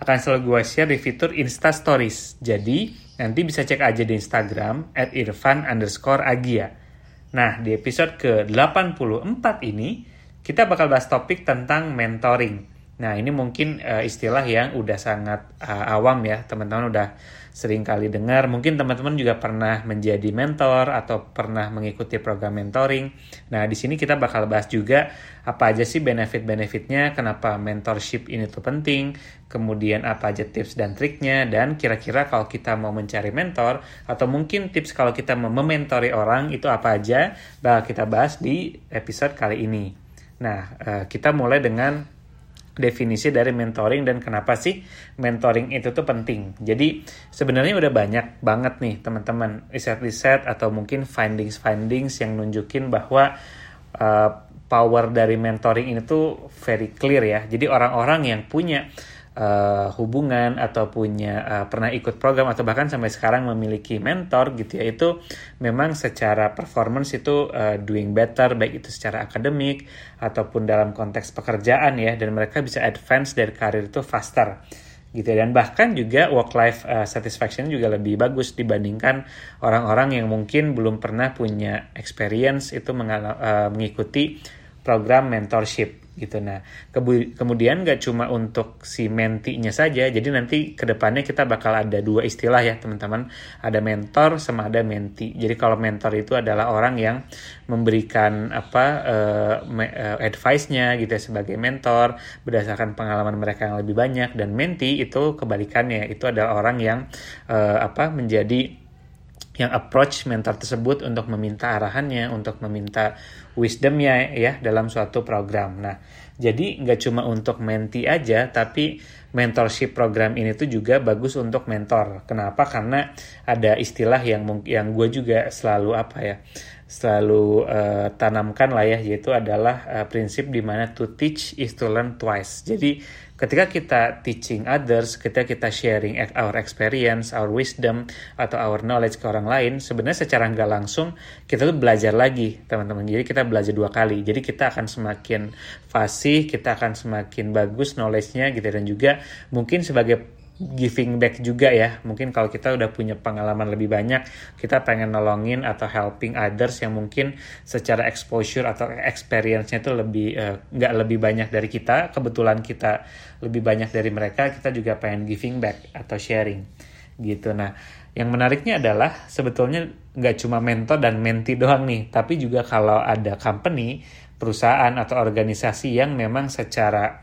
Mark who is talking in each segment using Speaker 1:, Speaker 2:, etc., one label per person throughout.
Speaker 1: akan selalu gue share di fitur Insta Stories. Jadi, Nanti bisa cek aja di Instagram at irfan underscore agia. Nah, di episode ke-84 ini, kita bakal bahas topik tentang mentoring. Nah, ini mungkin uh, istilah yang udah sangat uh, awam ya, teman-teman udah sering kali dengar. Mungkin teman-teman juga pernah menjadi mentor atau pernah mengikuti program mentoring. Nah, di sini kita bakal bahas juga apa aja sih benefit-benefitnya, kenapa mentorship ini tuh penting, kemudian apa aja tips dan triknya, dan kira-kira kalau kita mau mencari mentor, atau mungkin tips kalau kita mau mementori orang itu apa aja, bakal kita bahas di episode kali ini. Nah, eh, kita mulai dengan definisi dari mentoring dan kenapa sih mentoring itu tuh penting. Jadi sebenarnya udah banyak banget nih teman-teman riset-riset atau mungkin findings-findings yang nunjukin bahwa uh, power dari mentoring ini tuh very clear ya. Jadi orang-orang yang punya uh, hubungan atau punya uh, pernah ikut program atau bahkan sampai sekarang memiliki mentor gitu ya itu memang secara performance itu uh, doing better baik itu secara akademik ataupun dalam konteks pekerjaan ya dan mereka bisa advance dari karir itu faster gitu ya. dan bahkan juga work life uh, satisfaction juga lebih bagus dibandingkan orang-orang yang mungkin belum pernah punya experience itu uh, mengikuti program mentorship gitu. Nah, kemudian gak cuma untuk si mentinya saja, jadi nanti ke depannya kita bakal ada dua istilah ya teman-teman, ada mentor sama ada menti. Jadi kalau mentor itu adalah orang yang memberikan apa uh, advice-nya gitu ya sebagai mentor berdasarkan pengalaman mereka yang lebih banyak dan menti itu kebalikannya, itu adalah orang yang uh, apa menjadi yang approach mentor tersebut untuk meminta arahannya, untuk meminta wisdomnya ya dalam suatu program. Nah, jadi nggak cuma untuk menti aja, tapi mentorship program ini tuh juga bagus untuk mentor. Kenapa? Karena ada istilah yang yang gue juga selalu apa ya, selalu uh, tanamkan lah ya, yaitu adalah uh, prinsip di mana to teach is to learn twice. Jadi ketika kita teaching others, ketika kita sharing our experience, our wisdom, atau our knowledge ke orang lain, sebenarnya secara nggak langsung kita tuh belajar lagi, teman-teman. Jadi kita belajar dua kali. Jadi kita akan semakin fasih, kita akan semakin bagus knowledge-nya gitu dan juga mungkin sebagai giving back juga ya. Mungkin kalau kita udah punya pengalaman lebih banyak, kita pengen nolongin atau helping others yang mungkin secara exposure atau experience-nya itu lebih uh, nggak lebih banyak dari kita. Kebetulan kita lebih banyak dari mereka, kita juga pengen giving back atau sharing gitu. Nah, yang menariknya adalah sebetulnya nggak cuma mentor dan menti doang nih, tapi juga kalau ada company, perusahaan atau organisasi yang memang secara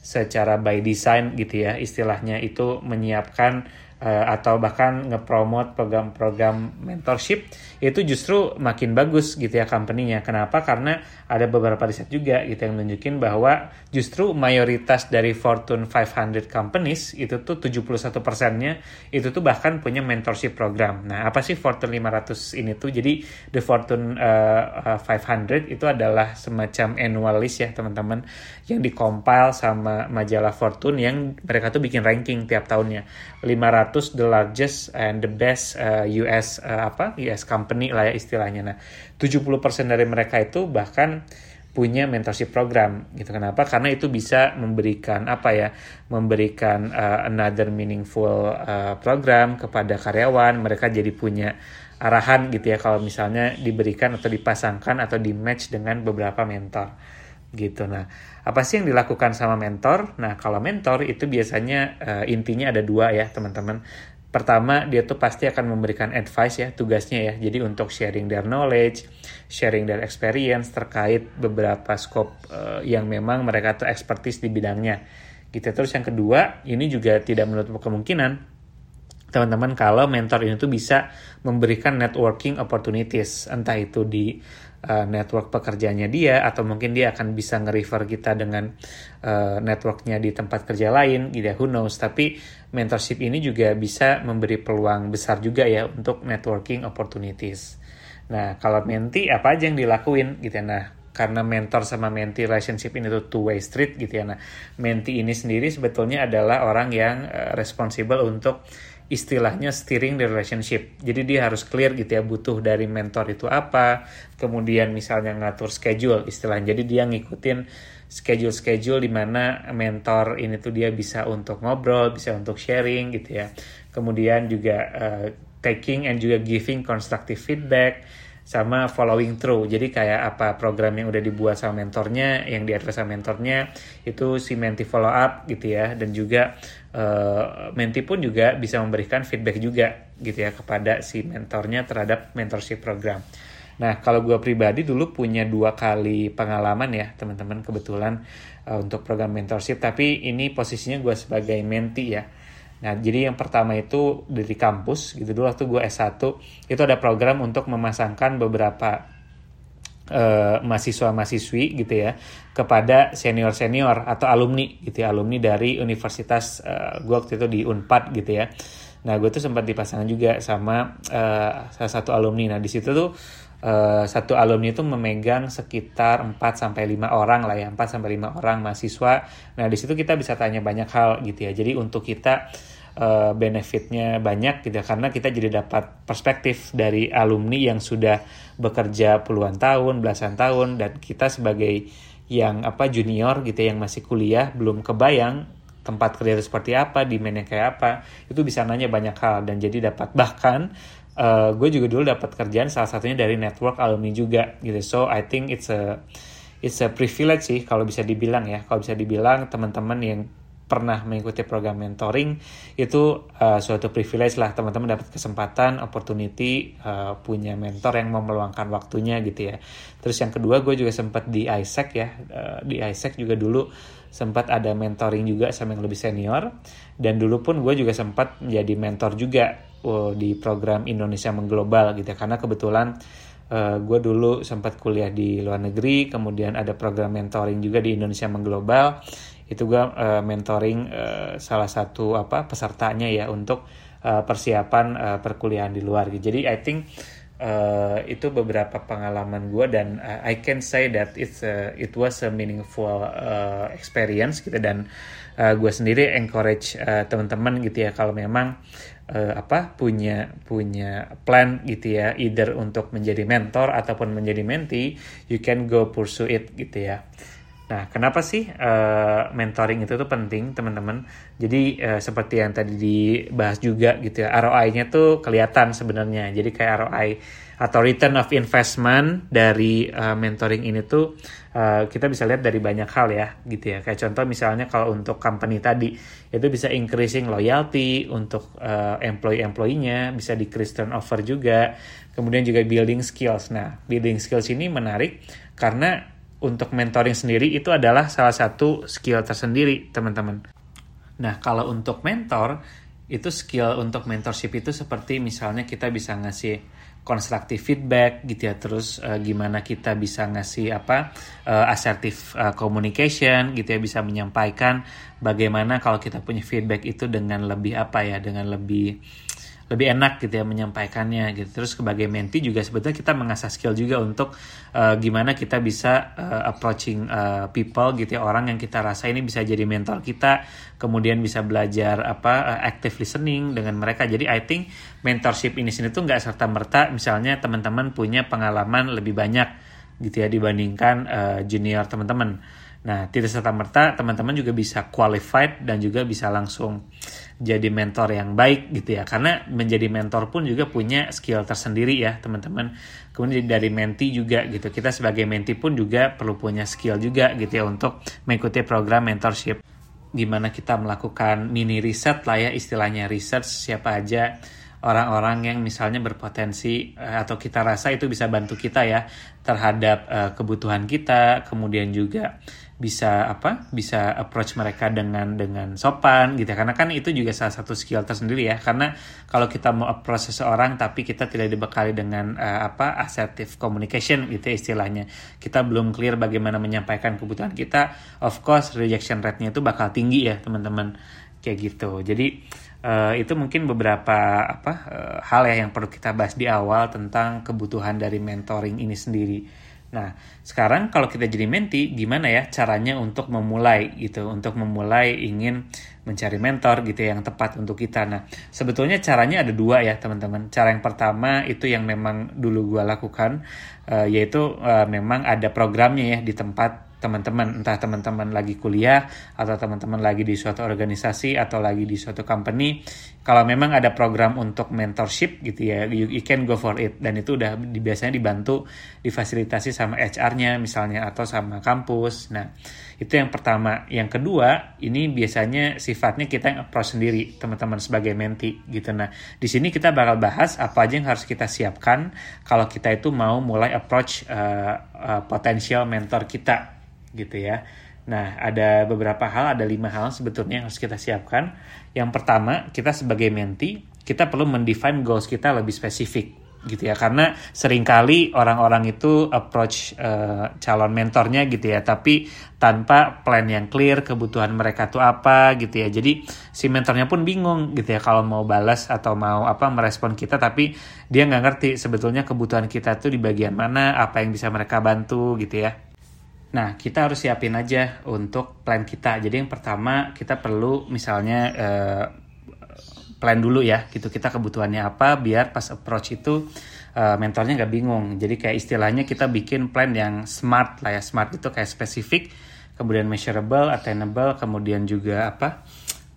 Speaker 1: secara by design gitu ya istilahnya itu menyiapkan uh, atau bahkan ngepromot program-program mentorship itu justru makin bagus gitu ya company-nya. Kenapa? Karena ada beberapa riset juga gitu yang nunjukin bahwa justru mayoritas dari Fortune 500 companies itu tuh 71 persennya itu tuh bahkan punya mentorship program. Nah, apa sih Fortune 500 ini tuh? Jadi the Fortune uh, uh, 500 itu adalah semacam annual list ya teman-teman yang dikompil sama majalah Fortune yang mereka tuh bikin ranking tiap tahunnya. 500 the largest and the best uh, US uh, apa? US company company lah ya istilahnya. Nah, 70% dari mereka itu bahkan punya mentorship program gitu. Kenapa? Karena itu bisa memberikan apa ya memberikan uh, another meaningful uh, program kepada karyawan. Mereka jadi punya arahan gitu ya kalau misalnya diberikan atau dipasangkan atau di match dengan beberapa mentor gitu. Nah apa sih yang dilakukan sama mentor? Nah kalau mentor itu biasanya uh, intinya ada dua ya teman-teman Pertama, dia tuh pasti akan memberikan advice ya, tugasnya ya. Jadi untuk sharing their knowledge, sharing their experience terkait beberapa scope uh, yang memang mereka tuh expertise di bidangnya. Gitu. Terus yang kedua, ini juga tidak menutup kemungkinan teman-teman kalau mentor ini tuh bisa memberikan networking opportunities entah itu di uh, network pekerjaannya dia atau mungkin dia akan bisa nge-refer kita dengan uh, networknya di tempat kerja lain gitu ya who knows. Tapi mentorship ini juga bisa memberi peluang besar juga ya untuk networking opportunities. Nah kalau menti apa aja yang dilakuin gitu ya. Nah karena mentor sama menti relationship ini tuh two way street gitu ya. Nah, menti ini sendiri sebetulnya adalah orang yang uh, responsible untuk istilahnya steering the relationship. Jadi dia harus clear gitu ya butuh dari mentor itu apa. Kemudian misalnya ngatur schedule istilahnya. Jadi dia ngikutin schedule-schedule di mana mentor ini tuh dia bisa untuk ngobrol, bisa untuk sharing gitu ya. Kemudian juga uh, taking and juga giving constructive feedback sama following through. Jadi kayak apa program yang udah dibuat sama mentornya, yang di sama mentornya, itu si menti follow up gitu ya. Dan juga uh, menti pun juga bisa memberikan feedback juga gitu ya kepada si mentornya terhadap mentorship program. Nah kalau gue pribadi dulu punya dua kali pengalaman ya teman-teman kebetulan uh, untuk program mentorship. Tapi ini posisinya gue sebagai menti ya Nah, jadi yang pertama itu dari kampus gitu dulu waktu gue S1 itu ada program untuk memasangkan beberapa uh, mahasiswa-mahasiswi gitu ya kepada senior-senior atau alumni gitu ya, alumni dari universitas uh, gue waktu itu di Unpad gitu ya. Nah, gue tuh sempat dipasangkan juga sama uh, salah satu alumni. Nah, di situ tuh uh, satu alumni itu memegang sekitar 4 sampai 5 orang lah ya, 4 sampai 5 orang mahasiswa. Nah, di situ kita bisa tanya banyak hal gitu ya. Jadi untuk kita uh, benefitnya banyak gitu ya, karena kita jadi dapat perspektif dari alumni yang sudah bekerja puluhan tahun, belasan tahun dan kita sebagai yang apa junior gitu ya, yang masih kuliah belum kebayang tempat kerja itu seperti apa, demandnya kayak apa, itu bisa nanya banyak hal. Dan jadi dapat bahkan uh, gue juga dulu dapat kerjaan salah satunya dari network alumni juga gitu, so I think it's a it's a privilege sih kalau bisa dibilang ya, kalau bisa dibilang teman-teman yang pernah mengikuti program mentoring itu uh, suatu privilege lah teman-teman dapat kesempatan opportunity uh, punya mentor yang mau waktunya gitu ya. Terus yang kedua gue juga sempat di ISEC ya uh, di ISEC juga dulu sempat ada mentoring juga sama yang lebih senior. Dan dulu pun gue juga sempat menjadi mentor juga uh, di program Indonesia Mengglobal gitu ya. Karena kebetulan Uh, gue dulu sempat kuliah di luar negeri, kemudian ada program mentoring juga di Indonesia Mengglobal itu gue uh, mentoring uh, salah satu apa pesertanya ya untuk uh, persiapan uh, perkuliahan di luar. Jadi I think uh, itu beberapa pengalaman gue dan uh, I can say that it's a, it was a meaningful uh, experience gitu dan uh, gue sendiri encourage uh, teman-teman gitu ya kalau memang uh, apa punya punya plan gitu ya either untuk menjadi mentor ataupun menjadi mentee you can go pursue it gitu ya. Nah, kenapa sih uh, mentoring itu tuh penting, teman-teman? Jadi uh, seperti yang tadi dibahas juga gitu ya, ROI-nya tuh kelihatan sebenarnya. Jadi kayak ROI atau return of investment dari uh, mentoring ini tuh uh, kita bisa lihat dari banyak hal ya, gitu ya. Kayak contoh misalnya kalau untuk company tadi itu bisa increasing loyalty untuk uh, employee-employee-nya, bisa decrease turnover juga, kemudian juga building skills. Nah, building skills ini menarik karena untuk mentoring sendiri itu adalah salah satu skill tersendiri, teman-teman. Nah, kalau untuk mentor, itu skill untuk mentorship itu seperti misalnya kita bisa ngasih constructive feedback gitu ya terus uh, gimana kita bisa ngasih apa uh, assertive uh, communication gitu ya bisa menyampaikan bagaimana kalau kita punya feedback itu dengan lebih apa ya dengan lebih lebih enak gitu ya menyampaikannya gitu. Terus sebagai menti juga sebetulnya kita mengasah skill juga untuk uh, gimana kita bisa uh, approaching uh, people gitu ya orang yang kita rasa ini bisa jadi mentor kita, kemudian bisa belajar apa uh, active listening dengan mereka. Jadi I think mentorship ini sini tuh nggak serta merta misalnya teman-teman punya pengalaman lebih banyak gitu ya dibandingkan uh, junior teman-teman. Nah, tidak serta merta teman-teman juga bisa qualified dan juga bisa langsung jadi mentor yang baik gitu ya. Karena menjadi mentor pun juga punya skill tersendiri ya teman-teman. Kemudian dari menti juga gitu. Kita sebagai menti pun juga perlu punya skill juga gitu ya untuk mengikuti program mentorship. Gimana kita melakukan mini riset lah ya istilahnya research siapa aja orang-orang yang misalnya berpotensi uh, atau kita rasa itu bisa bantu kita ya terhadap uh, kebutuhan kita, kemudian juga bisa apa bisa approach mereka dengan dengan sopan gitu ya. karena kan itu juga salah satu skill tersendiri ya. Karena kalau kita mau approach seseorang tapi kita tidak dibekali dengan uh, apa assertive communication gitu ya istilahnya. Kita belum clear bagaimana menyampaikan kebutuhan kita of course rejection rate-nya itu bakal tinggi ya teman-teman. Kayak gitu. Jadi uh, itu mungkin beberapa apa uh, hal ya yang perlu kita bahas di awal tentang kebutuhan dari mentoring ini sendiri Nah, sekarang kalau kita jadi menti, gimana ya caranya untuk memulai gitu, untuk memulai ingin mencari mentor gitu ya, yang tepat untuk kita. Nah, sebetulnya caranya ada dua ya teman-teman. Cara yang pertama itu yang memang dulu gue lakukan, uh, yaitu uh, memang ada programnya ya di tempat teman-teman entah teman-teman lagi kuliah atau teman-teman lagi di suatu organisasi atau lagi di suatu company kalau memang ada program untuk mentorship gitu ya you, you can go for it. Dan itu udah biasanya dibantu difasilitasi sama HR-nya misalnya atau sama kampus. Nah itu yang pertama. Yang kedua ini biasanya sifatnya kita yang approach sendiri teman-teman sebagai menti gitu. Nah di sini kita bakal bahas apa aja yang harus kita siapkan kalau kita itu mau mulai approach uh, uh, potensial mentor kita gitu ya. Nah, ada beberapa hal, ada lima hal sebetulnya yang harus kita siapkan. Yang pertama, kita sebagai menti, kita perlu mendefine goals kita lebih spesifik gitu ya karena sering kali orang-orang itu approach uh, calon mentornya gitu ya tapi tanpa plan yang clear kebutuhan mereka tuh apa gitu ya jadi si mentornya pun bingung gitu ya kalau mau balas atau mau apa merespon kita tapi dia nggak ngerti sebetulnya kebutuhan kita tuh di bagian mana apa yang bisa mereka bantu gitu ya Nah, kita harus siapin aja untuk plan kita. Jadi yang pertama kita perlu misalnya uh, plan dulu ya, gitu kita kebutuhannya apa, biar pas approach itu uh, mentornya nggak bingung. Jadi kayak istilahnya kita bikin plan yang smart lah ya, smart itu kayak spesifik, kemudian measurable, attainable, kemudian juga apa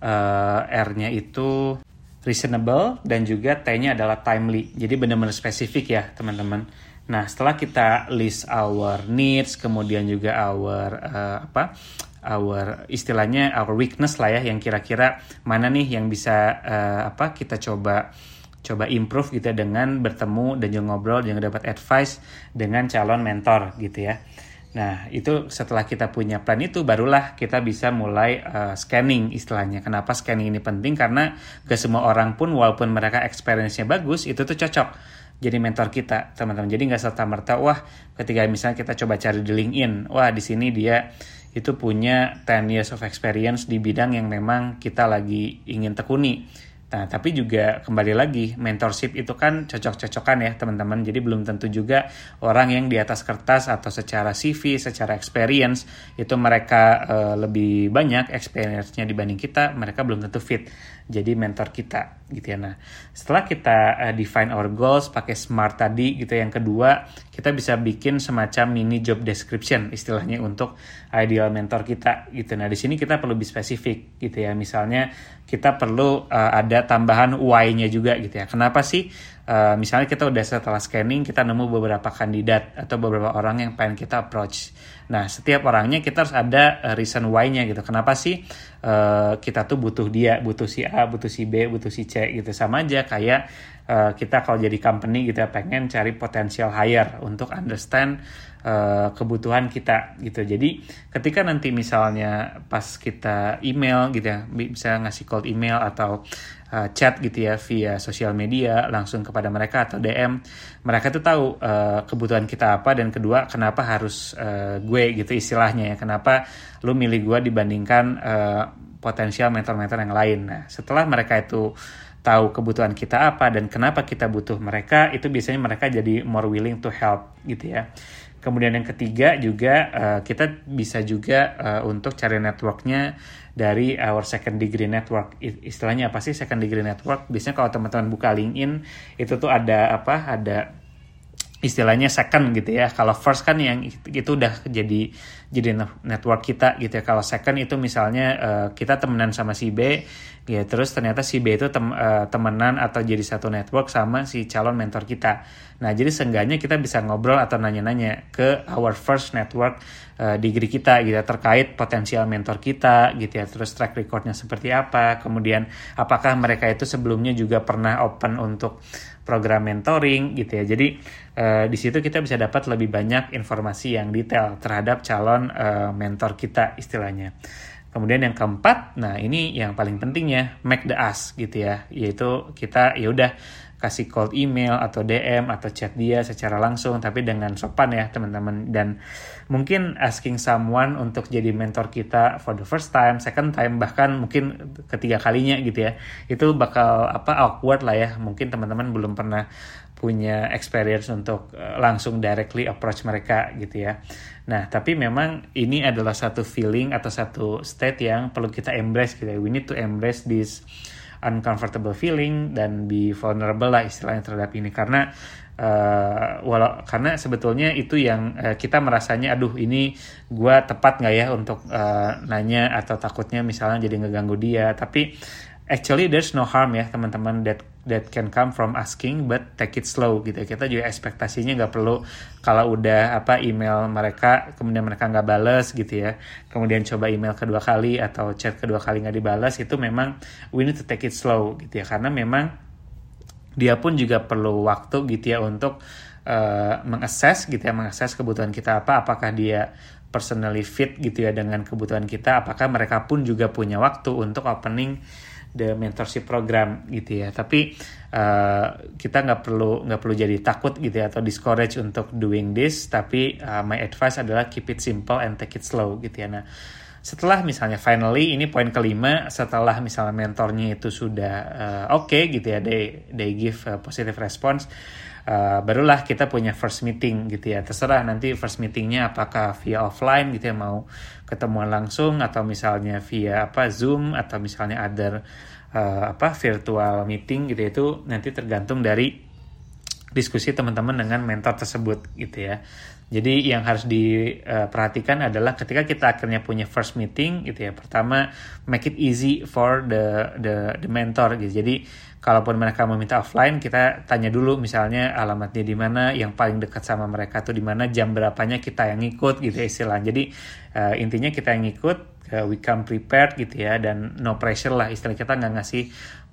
Speaker 1: uh, R-nya itu reasonable dan juga T-nya adalah timely. Jadi benar-benar spesifik ya teman-teman. Nah, setelah kita list our needs, kemudian juga our uh, apa? our istilahnya our weakness lah ya yang kira-kira mana nih yang bisa uh, apa kita coba coba improve gitu ya dengan bertemu dan juga ngobrol dan dapat advice dengan calon mentor gitu ya. Nah, itu setelah kita punya plan itu barulah kita bisa mulai uh, scanning istilahnya. Kenapa scanning ini penting? Karena gak semua orang pun walaupun mereka experience-nya bagus, itu tuh cocok jadi mentor kita teman-teman. Jadi nggak serta merta wah ketika misalnya kita coba cari di LinkedIn wah di sini dia itu punya 10 years of experience di bidang yang memang kita lagi ingin tekuni. Nah, tapi juga kembali lagi mentorship itu kan cocok-cocokan ya teman-teman. Jadi belum tentu juga orang yang di atas kertas atau secara CV, secara experience itu mereka uh, lebih banyak experience-nya dibanding kita, mereka belum tentu fit jadi mentor kita gitu ya. Nah, setelah kita uh, define our goals pakai SMART tadi gitu yang kedua, kita bisa bikin semacam mini job description istilahnya untuk ideal mentor kita gitu. Nah, di sini kita perlu lebih spesifik gitu ya. Misalnya kita perlu uh, ada tambahan why-nya juga gitu ya. Kenapa sih uh, misalnya kita udah setelah scanning kita nemu beberapa kandidat atau beberapa orang yang pengen kita approach. Nah, setiap orangnya kita harus ada uh, reason why-nya gitu. Kenapa sih uh, kita tuh butuh dia, butuh si A, butuh si B, butuh si C gitu. Sama aja kayak uh, kita kalau jadi company gitu ya pengen cari potensial hire untuk understand uh, kebutuhan kita gitu. Jadi ketika nanti misalnya pas kita email gitu ya, bisa ngasih cold email atau uh, chat gitu ya via sosial media langsung kepada mereka atau DM mereka tuh tahu uh, kebutuhan kita apa dan kedua kenapa harus uh, gue gitu istilahnya ya kenapa lu milih gue dibandingkan uh, potensial mentor-mentor yang lain nah setelah mereka itu tahu kebutuhan kita apa dan kenapa kita butuh mereka itu biasanya mereka jadi more willing to help gitu ya Kemudian yang ketiga juga uh, kita bisa juga uh, untuk cari networknya dari our second degree network. Istilahnya apa sih second degree network? Biasanya kalau teman-teman buka LinkedIn itu tuh ada apa? Ada istilahnya second gitu ya. Kalau first kan yang itu udah jadi jadi network kita gitu ya. Kalau second itu misalnya uh, kita temenan sama si B, ya terus ternyata si B itu tem, uh, temenan atau jadi satu network sama si calon mentor kita. Nah jadi seenggaknya kita bisa ngobrol atau nanya-nanya ke our first network uh, degree kita gitu ya, terkait potensial mentor kita gitu ya. Terus track recordnya seperti apa, kemudian apakah mereka itu sebelumnya juga pernah open untuk program mentoring gitu ya. Jadi uh, di situ kita bisa dapat lebih banyak informasi yang detail terhadap calon uh, mentor kita istilahnya. Kemudian yang keempat, nah ini yang paling penting ya, make the ask gitu ya, yaitu kita ya udah kasih cold email atau DM atau chat dia secara langsung tapi dengan sopan ya teman-teman dan mungkin asking someone untuk jadi mentor kita for the first time, second time bahkan mungkin ketiga kalinya gitu ya itu bakal apa awkward lah ya mungkin teman-teman belum pernah punya experience untuk uh, langsung directly approach mereka gitu ya. Nah, tapi memang ini adalah satu feeling atau satu state yang perlu kita embrace gitu ya. We need to embrace this uncomfortable feeling dan be vulnerable lah istilahnya terhadap ini. Karena uh, walau karena sebetulnya itu yang uh, kita merasanya aduh ini gue tepat nggak ya untuk uh, nanya atau takutnya misalnya jadi ngeganggu dia. Tapi actually there's no harm ya teman-teman that that can come from asking but take it slow gitu. Kita juga ekspektasinya nggak perlu kalau udah apa email mereka kemudian mereka nggak bales gitu ya. Kemudian coba email kedua kali atau chat kedua kali nggak dibalas itu memang we need to take it slow gitu ya. Karena memang dia pun juga perlu waktu gitu ya untuk uh, mengakses gitu ya mengakses kebutuhan kita apa apakah dia personally fit gitu ya dengan kebutuhan kita apakah mereka pun juga punya waktu untuk opening the mentorship program gitu ya. Tapi uh, kita nggak perlu nggak perlu jadi takut gitu ya atau discourage untuk doing this. Tapi uh, my advice adalah keep it simple and take it slow gitu ya. Nah setelah misalnya finally ini poin kelima setelah misalnya mentornya itu sudah uh, oke okay, gitu ya they they give positive response uh, barulah kita punya first meeting gitu ya terserah nanti first meetingnya apakah via offline gitu ya mau ketemuan langsung atau misalnya via apa Zoom atau misalnya other uh, apa virtual meeting gitu ya, itu nanti tergantung dari diskusi teman-teman dengan mentor tersebut gitu ya. Jadi yang harus diperhatikan adalah ketika kita akhirnya punya first meeting gitu ya. Pertama make it easy for the the the mentor gitu. Jadi kalaupun mereka meminta offline kita tanya dulu misalnya alamatnya di mana yang paling dekat sama mereka tuh di mana jam berapanya kita yang ikut gitu ya istilah. Jadi uh, intinya kita yang ikut uh, we come prepared gitu ya dan no pressure lah istilah kita nggak ngasih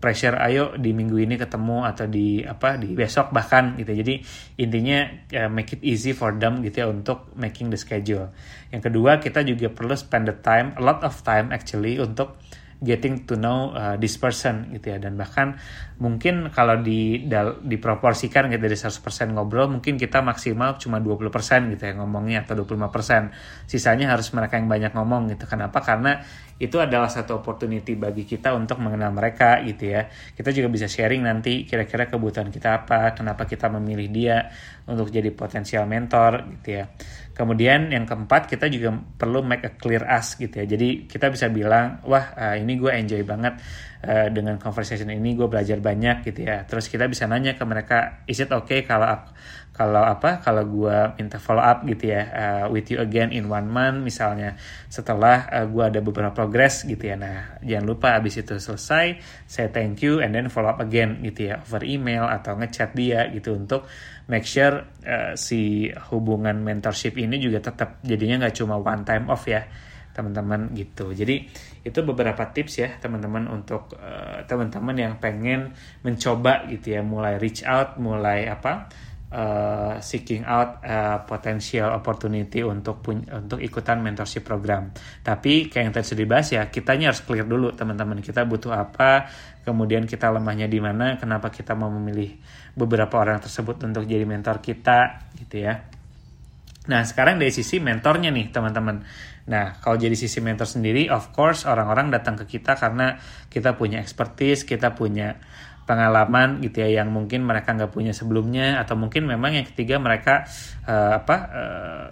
Speaker 1: pressure ayo di minggu ini ketemu atau di apa di besok bahkan gitu. Jadi intinya uh, make it easy for them gitu ya untuk making the schedule. Yang kedua kita juga perlu spend the time a lot of time actually untuk getting to know uh, this person gitu ya. Dan bahkan mungkin kalau di diproporsikan gitu dari 100% ngobrol mungkin kita maksimal cuma 20% gitu ya ngomongnya atau 25% sisanya harus mereka yang banyak ngomong gitu. Kenapa? Karena itu adalah satu opportunity bagi kita untuk mengenal mereka gitu ya kita juga bisa sharing nanti kira-kira kebutuhan kita apa kenapa kita memilih dia untuk jadi potensial mentor gitu ya Kemudian yang keempat kita juga perlu make a clear ask gitu ya. Jadi kita bisa bilang, wah uh, ini gue enjoy banget uh, dengan conversation ini, gue belajar banyak gitu ya. Terus kita bisa nanya ke mereka, is it okay kalau kalau apa kalau gue minta follow up gitu ya uh, with you again in one month misalnya setelah uh, gue ada beberapa progress gitu ya nah jangan lupa abis itu selesai saya thank you and then follow up again gitu ya over email atau ngechat dia gitu untuk make sure uh, si hubungan mentorship ini juga tetap jadinya nggak cuma one time off ya teman-teman gitu. Jadi itu beberapa tips ya teman-teman untuk uh, teman-teman yang pengen mencoba gitu ya, mulai reach out, mulai apa uh, seeking out uh, potential opportunity untuk untuk ikutan mentorship program. Tapi kayak yang tadi sudah dibahas ya, kitanya harus clear dulu teman-teman. Kita butuh apa, kemudian kita lemahnya di mana, kenapa kita mau memilih beberapa orang tersebut untuk jadi mentor kita gitu ya. Nah, sekarang dari sisi mentornya nih, teman-teman. Nah, kalau jadi sisi mentor sendiri, of course orang-orang datang ke kita karena kita punya expertise, kita punya pengalaman gitu ya yang mungkin mereka nggak punya sebelumnya atau mungkin memang yang ketiga mereka uh, apa uh,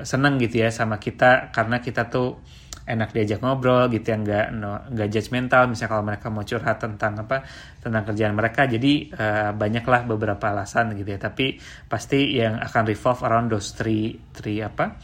Speaker 1: senang gitu ya sama kita karena kita tuh enak diajak ngobrol gitu ya nggak no, nggak judgmental misalnya kalau mereka mau curhat tentang apa tentang kerjaan mereka jadi uh, banyaklah beberapa alasan gitu ya. Tapi pasti yang akan revolve around those three three apa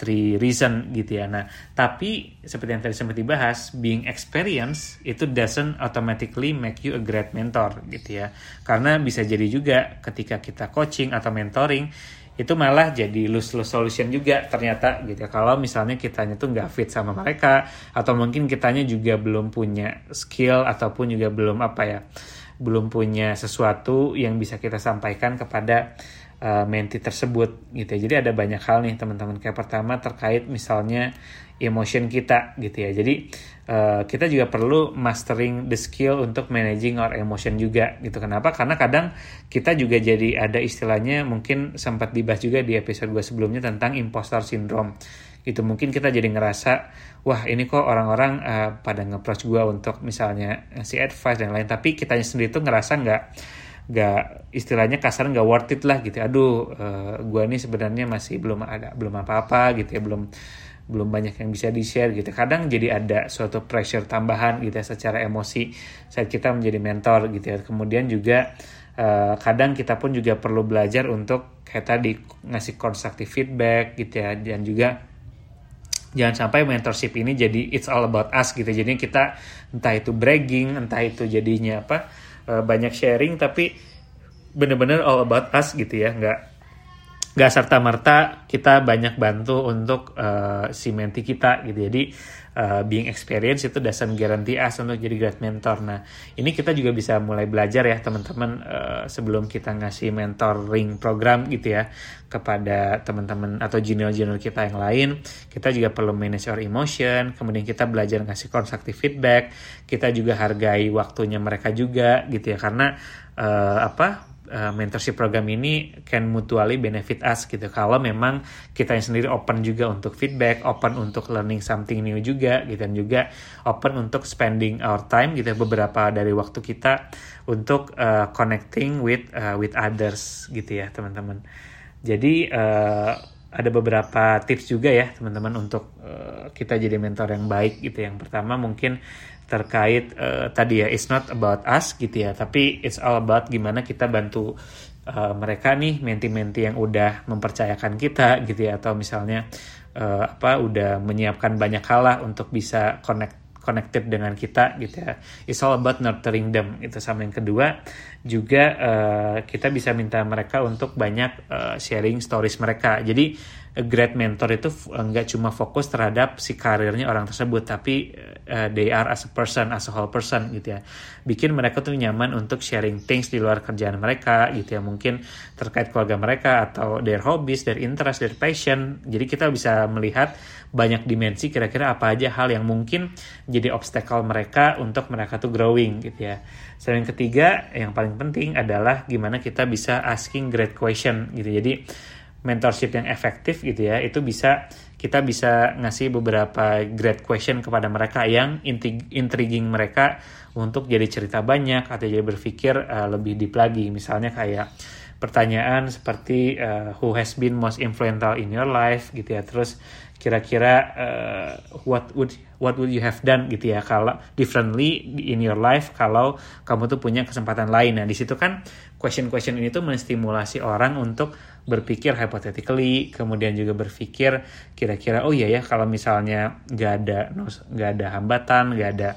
Speaker 1: three reason gitu ya. Nah, tapi seperti yang tadi sempat dibahas, being experience itu doesn't automatically make you a great mentor gitu ya. Karena bisa jadi juga ketika kita coaching atau mentoring itu malah jadi lose-lose solution juga ternyata gitu ya. Kalau misalnya kitanya tuh nggak fit sama mereka atau mungkin kitanya juga belum punya skill ataupun juga belum apa ya, belum punya sesuatu yang bisa kita sampaikan kepada uh, menti tersebut gitu ya. Jadi ada banyak hal nih teman-teman. Kayak pertama terkait misalnya emotion kita gitu ya. Jadi uh, kita juga perlu mastering the skill untuk managing our emotion juga gitu. Kenapa? Karena kadang kita juga jadi ada istilahnya mungkin sempat dibahas juga di episode gue sebelumnya tentang imposter syndrome gitu mungkin kita jadi ngerasa wah ini kok orang-orang uh, pada nge-approach gue untuk misalnya ngasih advice dan lain tapi kitanya sendiri tuh ngerasa nggak gak istilahnya kasar nggak worth it lah gitu aduh uh, gua nih sebenarnya masih belum ada belum apa-apa gitu ya belum belum banyak yang bisa di share gitu. Kadang jadi ada suatu pressure tambahan gitu ya secara emosi saat kita menjadi mentor gitu ya. Kemudian juga uh, kadang kita pun juga perlu belajar untuk kayak tadi ngasih constructive feedback gitu ya. Dan juga jangan sampai mentorship ini jadi it's all about us gitu jadi kita entah itu bragging entah itu jadinya apa uh, banyak sharing tapi bener-bener all about us gitu ya. Nggak nggak serta merta kita banyak bantu untuk uh, si menti kita gitu. Jadi uh, being experience itu doesn't guarantee us untuk jadi great mentor. Nah ini kita juga bisa mulai belajar ya teman-teman uh, sebelum kita ngasih mentoring program gitu ya kepada teman-teman atau junior-junior kita yang lain. Kita juga perlu manage our emotion kemudian kita belajar ngasih constructive feedback. Kita juga hargai waktunya mereka juga gitu ya. Karena uh, apa uh, mentorship program ini can mutually benefit us gitu. Kalau memang kita yang sendiri open juga untuk feedback open untuk learning something new juga gitu dan juga open untuk spending our time gitu beberapa dari waktu kita untuk uh, connecting with uh, with others gitu ya teman-teman. Jadi uh, ada beberapa tips juga ya teman-teman untuk uh, kita jadi mentor yang baik gitu. Yang pertama mungkin terkait uh, tadi ya it's not about us gitu ya. Tapi it's all about gimana kita bantu uh, mereka nih menti-menti yang udah mempercayakan kita gitu ya. Atau misalnya uh, apa udah menyiapkan banyak hal lah untuk bisa connect connected dengan kita gitu ya. It's all about nurturing them. Itu sama yang kedua juga uh, kita bisa minta mereka untuk banyak uh, sharing stories mereka. Jadi a great mentor itu nggak cuma fokus terhadap si karirnya orang tersebut tapi uh, they are as a person as a whole person gitu ya. Bikin mereka tuh nyaman untuk sharing things di luar kerjaan mereka gitu ya. Mungkin terkait keluarga mereka atau their hobbies their interest their passion. Jadi kita bisa melihat banyak dimensi kira-kira apa aja hal yang mungkin jadi obstacle mereka untuk mereka tuh growing gitu ya selain ketiga yang paling penting adalah gimana kita bisa asking great question gitu. Jadi mentorship yang efektif gitu ya itu bisa kita bisa ngasih beberapa great question kepada mereka yang intriguing mereka untuk jadi cerita banyak atau jadi berpikir uh, lebih deep lagi. Misalnya kayak pertanyaan seperti uh, who has been most influential in your life gitu ya. Terus kira-kira uh, what would what would you have done gitu ya. Kalau differently in your life kalau kamu tuh punya kesempatan lain. Nah di situ kan question-question ini tuh menstimulasi orang untuk berpikir hypothetically kemudian juga berpikir kira-kira oh iya ya kalau misalnya nggak ada nggak ada hambatan nggak ada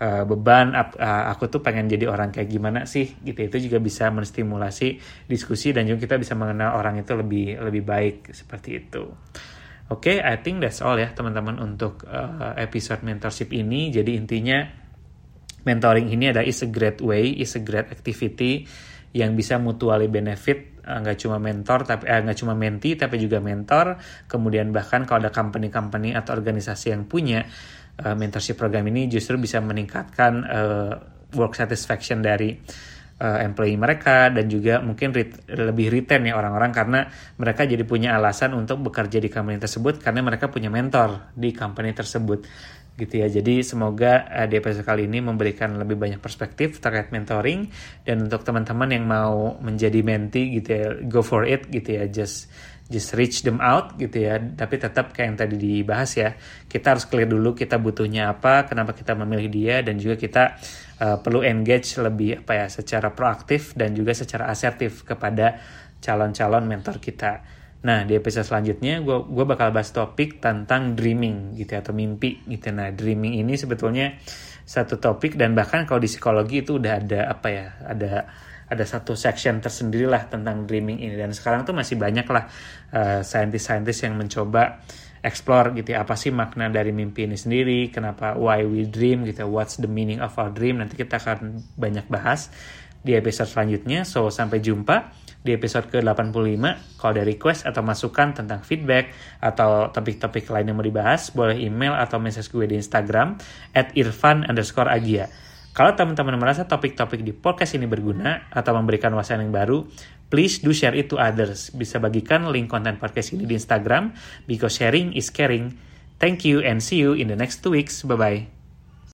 Speaker 1: uh, beban uh, aku tuh pengen jadi orang kayak gimana sih gitu itu juga bisa menstimulasi diskusi dan juga kita bisa mengenal orang itu lebih lebih baik seperti itu Oke, okay, I think that's all ya teman-teman untuk uh, episode mentorship ini. Jadi intinya mentoring ini adalah is a great way, is a great activity yang bisa mutually benefit uh, nggak cuma mentor tapi eh, nggak cuma menti tapi juga mentor. Kemudian bahkan kalau ada company-company atau organisasi yang punya uh, mentorship program ini justru bisa meningkatkan uh, work satisfaction dari uh, employee mereka dan juga mungkin ret lebih retain ya orang-orang karena mereka jadi punya alasan untuk bekerja di company tersebut karena mereka punya mentor di company tersebut. Gitu ya. Jadi semoga uh, di episode kali ini memberikan lebih banyak perspektif terkait mentoring dan untuk teman-teman yang mau menjadi mentee gitu ya, go for it gitu ya. Just just reach them out gitu ya. Tapi tetap kayak yang tadi dibahas ya, kita harus clear dulu kita butuhnya apa, kenapa kita memilih dia dan juga kita uh, perlu engage lebih apa ya secara proaktif dan juga secara asertif kepada calon-calon mentor kita. Nah, di episode selanjutnya gue gue bakal bahas topik tentang dreaming gitu ya, atau mimpi gitu. Nah, dreaming ini sebetulnya satu topik dan bahkan kalau di psikologi itu udah ada apa ya, ada ada satu section tersendiri lah tentang dreaming ini. Dan sekarang tuh masih banyak lah uh, saintis-saintis yang mencoba explore gitu ya apa sih makna dari mimpi ini sendiri kenapa why we dream gitu what's the meaning of our dream. Nanti kita akan banyak bahas di episode selanjutnya. So sampai jumpa di episode ke-85. Kalau ada request atau masukan tentang feedback atau topik-topik lain yang mau dibahas, boleh email atau message gue di Instagram at irfan underscore agia. Kalau teman-teman merasa topik-topik di podcast ini berguna atau memberikan wawasan yang baru, please do share it to others. Bisa bagikan link konten podcast ini di Instagram, because sharing is caring. Thank you and see you in the next two weeks. Bye-bye.